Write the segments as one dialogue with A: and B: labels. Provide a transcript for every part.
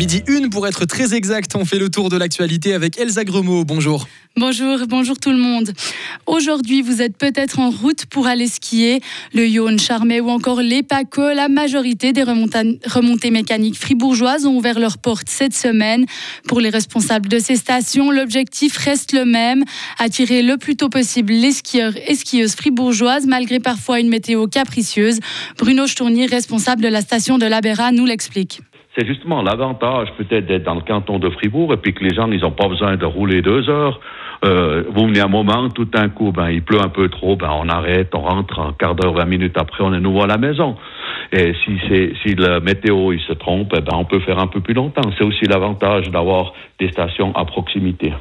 A: Midi 1 pour être très exact, on fait le tour de l'actualité avec Elsa Gremaud. Bonjour.
B: Bonjour, bonjour tout le monde. Aujourd'hui, vous êtes peut-être en route pour aller skier. Le Yonne, Charmey ou encore les Paco, la majorité des remontées mécaniques fribourgeoises ont ouvert leurs portes cette semaine. Pour les responsables de ces stations, l'objectif reste le même, attirer le plus tôt possible les skieurs et skieuses fribourgeoises, malgré parfois une météo capricieuse. Bruno Stournier, responsable de la station de la Béra, nous l'explique.
C: C'est justement l'avantage peut-être d'être dans le canton de Fribourg et puis que les gens, ils n'ont pas besoin de rouler deux heures. Euh, vous venez un moment, tout d'un coup, ben, il pleut un peu trop, ben, on arrête, on rentre, un quart d'heure, vingt minutes après, on est nouveau à la maison. Et si c'est, si la météo, il se trompe, eh ben, on peut faire un peu plus longtemps. C'est aussi l'avantage d'avoir des stations à proximité.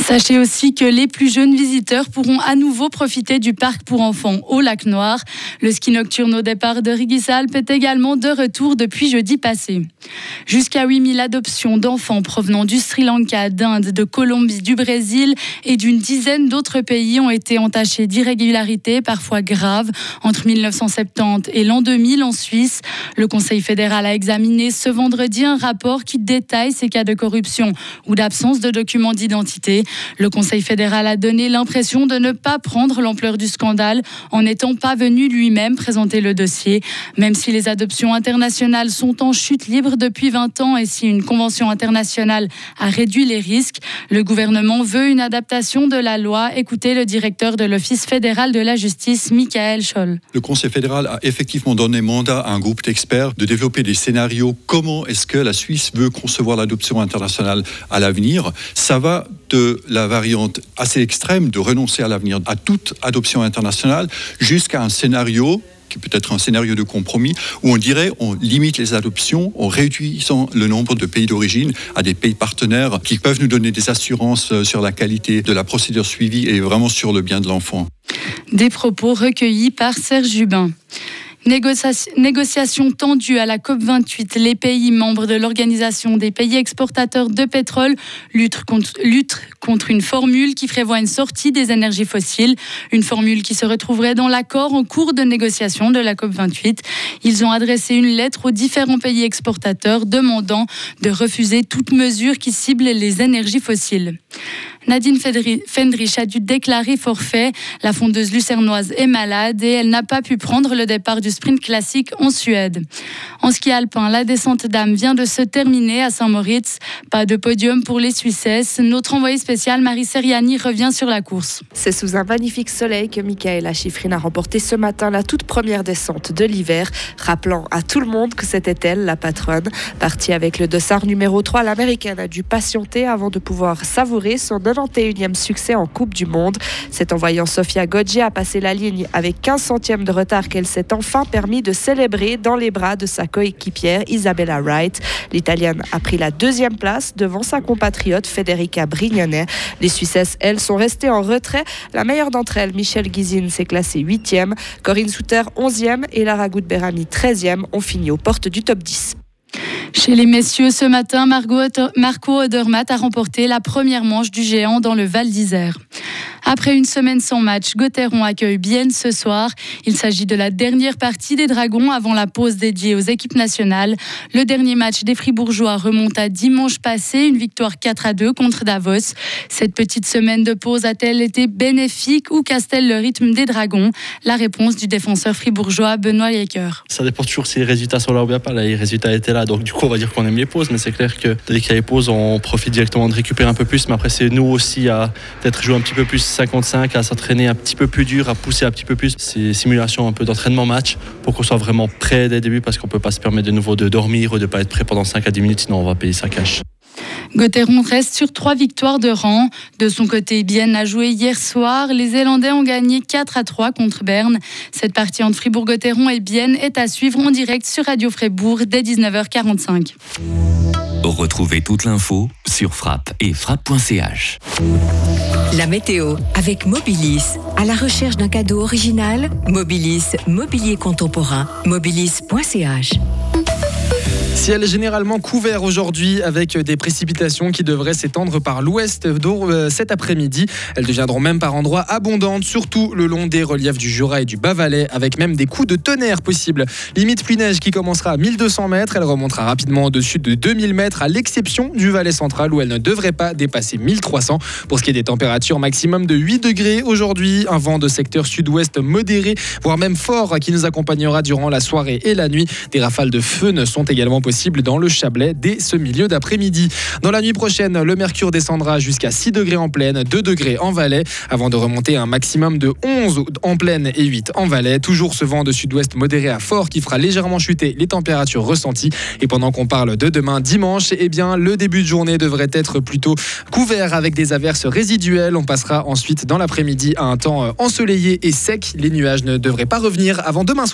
B: Sachez aussi que les plus jeunes visiteurs pourront à nouveau profiter du parc pour enfants au lac Noir. Le ski nocturne au départ de Rigisalp est également de retour depuis jeudi passé. Jusqu'à 8000 adoptions d'enfants provenant du Sri Lanka, d'Inde, de Colombie, du Brésil et d'une dizaine d'autres pays ont été entachés d'irrégularités, parfois graves, entre 1970 et l'an 2000 en Suisse. Le Conseil fédéral a examiné ce vendredi un rapport qui détaille ces cas de corruption ou d'absence de documents d'identité. Le Conseil fédéral a donné l'impression de ne pas prendre l'ampleur du scandale en n'étant pas venu lui-même présenter le dossier. Même si les adoptions internationales sont en chute libre depuis 20 ans et si une convention internationale a réduit les risques, le gouvernement veut une adaptation de la loi. Écoutez le directeur de l'Office fédéral de la justice, Michael Scholl.
D: Le Conseil fédéral a effectivement donné mandat à un groupe d'experts de développer des scénarios. Comment est-ce que la Suisse veut concevoir l'adoption internationale à l'avenir? Ça va de la variante assez extrême de renoncer à l'avenir à toute adoption internationale jusqu'à un scénario qui peut être un scénario de compromis, où on dirait on limite les adoptions en réduisant le nombre de pays d'origine à des pays partenaires qui peuvent nous donner des assurances euh, sur la qualité de la procédure suivie et vraiment sur le bien de l'enfant.
B: Des propos recueillis par Serge Jubin. Négociation tendue à la COP28. Les pays membres de l'Organisation des pays exportateurs de pétrole luttent contre, contre, une formule qui prévoit une sortie des énergies fossiles. Une formule qui se retrouverait dans l'accord en cours de négociation de la COP28. Ils ont adressé une lettre aux différents pays exportateurs demandant de refuser toute mesure qui cible les énergies fossiles. Nadine Fendrich a dû déclarer forfait. La fondeuse lucernoise est malade et elle n'a pas pu prendre le départ du sprint classique en Suède. En ski alpin, la descente d'âme vient de se terminer à Saint-Moritz. Pas de podium pour les Suissesses. Notre envoyé spécial Marie Seriani revient sur la course.
E: C'est sous un magnifique soleil que Michaela Schifrin a remporté ce matin la toute première descente de l'hiver, rappelant à tout le monde que c'était elle la patronne. Partie avec le dossard numéro 3, l'américaine a dû patienter avant de pouvoir savourer son 91e succès en Coupe du Monde. C'est en voyant Sofia Goggi a passé la ligne avec 15 centièmes de retard qu'elle s'est enfin permis de célébrer dans les bras de sa coéquipière Isabella Wright. L'Italienne a pris la deuxième place devant sa compatriote Federica Brignone. Les Suissesses, elles, sont restées en retrait. La meilleure d'entre elles, Michelle Guizine, s'est classée 8e. Corinne Souter, 11e et Lara Goudberami, 13e, ont fini aux portes du top 10.
B: Chez les messieurs, ce matin, Marco Odermatt a remporté la première manche du géant dans le Val d'Isère. Après une semaine sans match, Gauthieron accueille Bienne ce soir. Il s'agit de la dernière partie des Dragons avant la pause dédiée aux équipes nationales. Le dernier match des Fribourgeois remonte à dimanche passé, une victoire 4 à 2 contre Davos. Cette petite semaine de pause a-t-elle été bénéfique ou casse-t-elle le rythme des Dragons? La réponse du défenseur fribourgeois Benoît Yecker.
F: Ça dépend toujours si les résultats sont là ou bien pas. les résultats étaient là, donc du coup on va dire qu'on aime les pauses, mais c'est clair que dès qu'il y a les pauses, on profite directement de récupérer un peu plus. Mais après c'est nous aussi à peut-être jouer un petit peu plus 55 à s'entraîner un petit peu plus dur, à pousser un petit peu plus. ces simulations un peu d'entraînement match pour qu'on soit vraiment prêt dès le début parce qu'on peut pas se permettre de nouveau de dormir ou de pas être prêt pendant 5 à 10 minutes, sinon on va payer sa cash.
B: Gauthieron reste sur trois victoires de rang. De son côté, Bienne a joué hier soir. Les Zélandais ont gagné 4 à 3 contre Berne. Cette partie entre Fribourg-Gotteron et Bienne est à suivre en direct sur Radio Fribourg dès 19h45.
G: Retrouvez toute l'info sur frappe et frappe.ch.
H: La météo avec Mobilis. À la recherche d'un cadeau original, Mobilis, mobilier contemporain, mobilis.ch.
A: Ciel généralement couvert aujourd'hui avec des précipitations qui devraient s'étendre par l'ouest euh, cet après-midi. Elles deviendront même par endroits abondantes, surtout le long des reliefs du Jura et du Bas-Valais, avec même des coups de tonnerre possibles. Limite pluie-neige qui commencera à 1200 mètres, elle remontera rapidement au-dessus de 2000 mètres, à l'exception du Valais central où elle ne devrait pas dépasser 1300. Pour ce qui est des températures, maximum de 8 degrés aujourd'hui, un vent de secteur sud-ouest modéré, voire même fort, qui nous accompagnera durant la soirée et la nuit. Des rafales de feu ne sont également possible dans le Chablais dès ce milieu d'après-midi. Dans la nuit prochaine, le mercure descendra jusqu'à 6 degrés en plaine, 2 degrés en Valais, avant de remonter à un maximum de 11 en plaine et 8 en Valais. Toujours ce vent de sud-ouest modéré à fort qui fera légèrement chuter les températures ressenties. Et pendant qu'on parle de demain dimanche, eh bien, le début de journée devrait être plutôt couvert avec des averses résiduelles. On passera ensuite dans l'après-midi à un temps ensoleillé et sec. Les nuages ne devraient pas revenir avant demain soir.